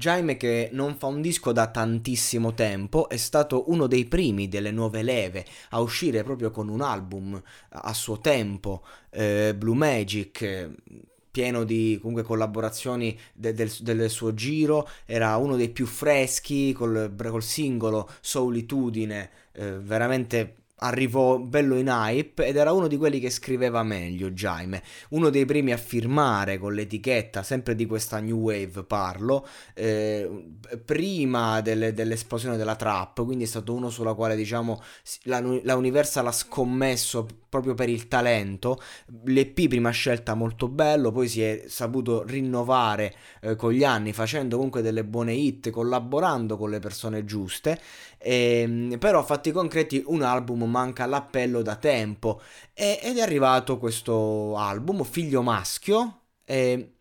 Jaime che non fa un disco da tantissimo tempo è stato uno dei primi delle nuove leve a uscire proprio con un album a suo tempo, eh, Blue Magic, pieno di comunque collaborazioni de- del, del, suo giro, era uno dei più freschi col, col singolo Solitudine, eh, veramente arrivò bello in hype ed era uno di quelli che scriveva meglio Jaime, uno dei primi a firmare con l'etichetta, sempre di questa new wave parlo, eh, prima delle, dell'esplosione della trap, quindi è stato uno sulla quale diciamo la, la Universal ha scommesso proprio per il talento, l'EP prima scelta molto bello, poi si è saputo rinnovare eh, con gli anni facendo comunque delle buone hit, collaborando con le persone giuste, e, ehm, però fatti concreti un album manca l'appello da tempo. E, ed è arrivato questo album, Figlio Maschio, e,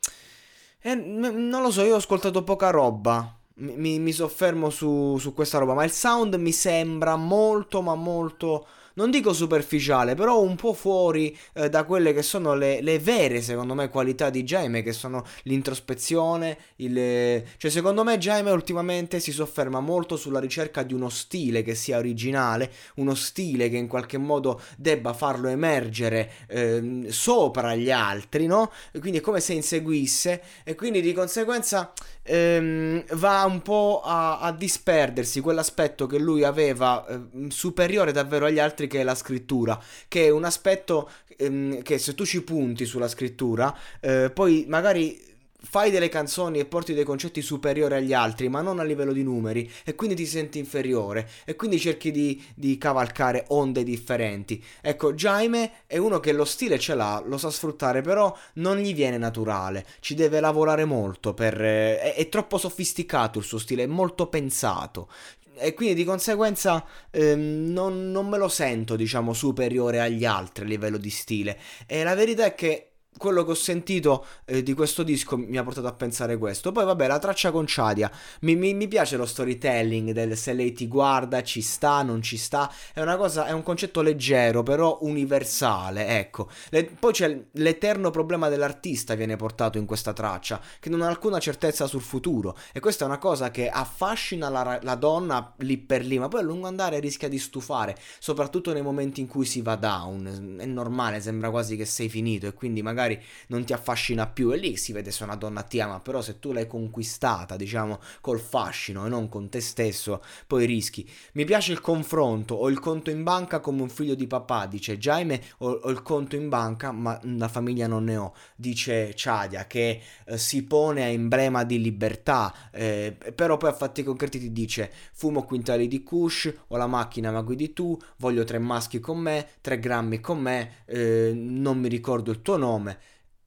e non lo so, io ho ascoltato poca roba, mi, mi soffermo su, su questa roba, ma il sound mi sembra molto ma molto non dico superficiale, però un po' fuori eh, da quelle che sono le, le, vere, secondo me, qualità di Jaime, che sono l'introspezione, il... cioè secondo me Jaime ultimamente si sofferma molto sulla ricerca di uno stile che sia originale, uno stile che in qualche modo debba farlo emergere eh, sopra gli altri, no? Quindi è come se inseguisse e quindi di conseguenza ehm, va un po' a, a, disperdersi quell'aspetto che lui aveva eh, superiore davvero agli altri che è la scrittura, che è un aspetto ehm, che se tu ci punti sulla scrittura, eh, poi magari fai delle canzoni e porti dei concetti superiori agli altri, ma non a livello di numeri, e quindi ti senti inferiore, e quindi cerchi di, di, cavalcare onde differenti. Ecco, Jaime è uno che lo stile ce l'ha, lo sa sfruttare, però non gli viene naturale, ci deve lavorare molto, per, eh, è, è troppo sofisticato il suo stile, è molto pensato e quindi di conseguenza ehm, non, non, me lo sento, diciamo, superiore agli altri a livello di stile. E la verità è che quello che ho sentito eh, di questo disco mi ha portato a pensare questo. Poi, vabbè, la traccia con Chadia. Mi, mi, mi, piace lo storytelling del se lei ti guarda, ci sta, non ci sta. È una cosa, è un concetto leggero, però universale. Ecco. Le, poi c'è l'eterno problema dell'artista viene portato in questa traccia, che non ha alcuna certezza sul futuro. E questa è una cosa che affascina la, la donna lì per lì, ma poi a lungo andare rischia di stufare, soprattutto nei momenti in cui si va down. È normale, sembra quasi che sei finito e quindi magari magari non ti affascina più e lì si vede se una donna ti ama, però se tu l'hai conquistata, diciamo, col fascino e non con te stesso, poi rischi. Mi piace il confronto, ho il conto in banca come un figlio di papà, dice Jaime, ho, ho il conto in banca ma la famiglia non ne ho, dice Chadia, che eh, si pone a emblema di libertà, eh, però poi a fatti concreti ti dice fumo quintali di kush, ho la macchina ma guidi tu, voglio tre maschi con me, tre grammi con me, eh, non mi ricordo il tuo nome,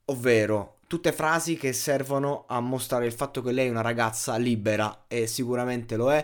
ovvero tutte frasi che servono a mostrare il fatto che lei è una ragazza libera e sicuramente lo è,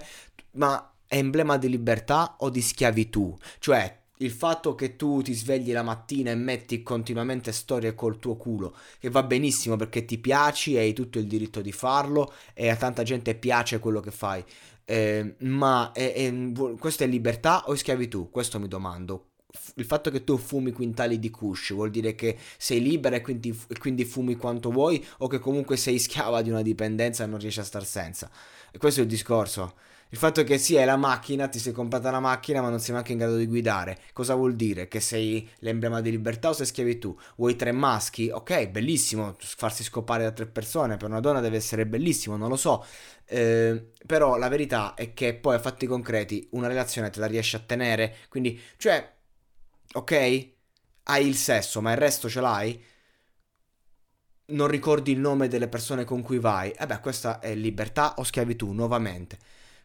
ma è emblema di libertà o di schiavitù, cioè il fatto che tu ti svegli la mattina e metti continuamente storie col tuo culo, che va benissimo perché ti piaci e hai tutto il diritto di farlo e a tanta gente piace quello che fai, eh, ma è, è, questa è libertà o è schiavitù? Questo mi domando il fatto che tu fumi quintali di kush vuol dire che sei libera e quindi, e quindi, fumi quanto vuoi o che comunque sei schiava di una dipendenza e non riesci a star senza. E questo è il discorso. Il fatto che sì, è la macchina, ti sei comprata la macchina ma non sei neanche in grado di guidare. Cosa vuol dire? Che sei l'emblema di libertà o sei schiavitù? Vuoi tre maschi? Ok, bellissimo, farsi scopare da tre persone per una donna deve essere bellissimo, non lo so. Eh, però la verità è che poi a fatti concreti una relazione te la riesci a tenere. Quindi, cioè ok? Hai il sesso, ma il resto ce l'hai? Non ricordi il nome delle persone con cui vai? E eh beh, questa è libertà o schiavitù, nuovamente.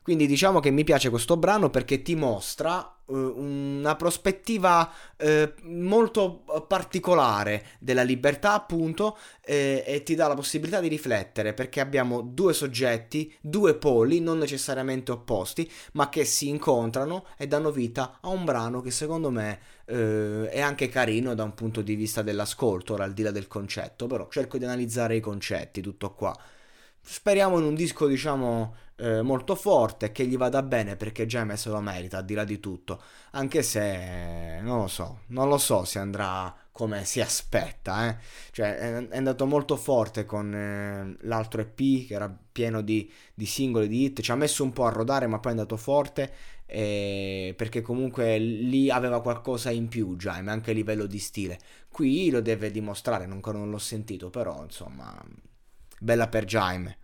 Quindi diciamo che mi piace questo brano perché ti mostra uh, una prospettiva uh, molto particolare della libertà, appunto, eh, e ti dà la possibilità di riflettere perché abbiamo due soggetti, due poli, non necessariamente opposti, ma che si incontrano e danno vita a un brano che secondo me uh, è anche carino da un punto di vista dell'ascolto, ora al di là del concetto, però cerco di analizzare i concetti, tutto qua. Speriamo in un disco, diciamo, eh, molto forte, che gli vada bene perché James se lo merita, al di là di tutto. Anche se, non lo so, non lo so se andrà come si aspetta, eh. Cioè, è, è andato molto forte con eh, l'altro EP, che era pieno di, di, singoli, di hit. Ci ha messo un po' a rodare, ma poi è andato forte. Eh, perché comunque lì aveva qualcosa in più Jaime, anche a livello di stile. Qui lo deve dimostrare, ancora non l'ho sentito, però insomma bella per Jaime.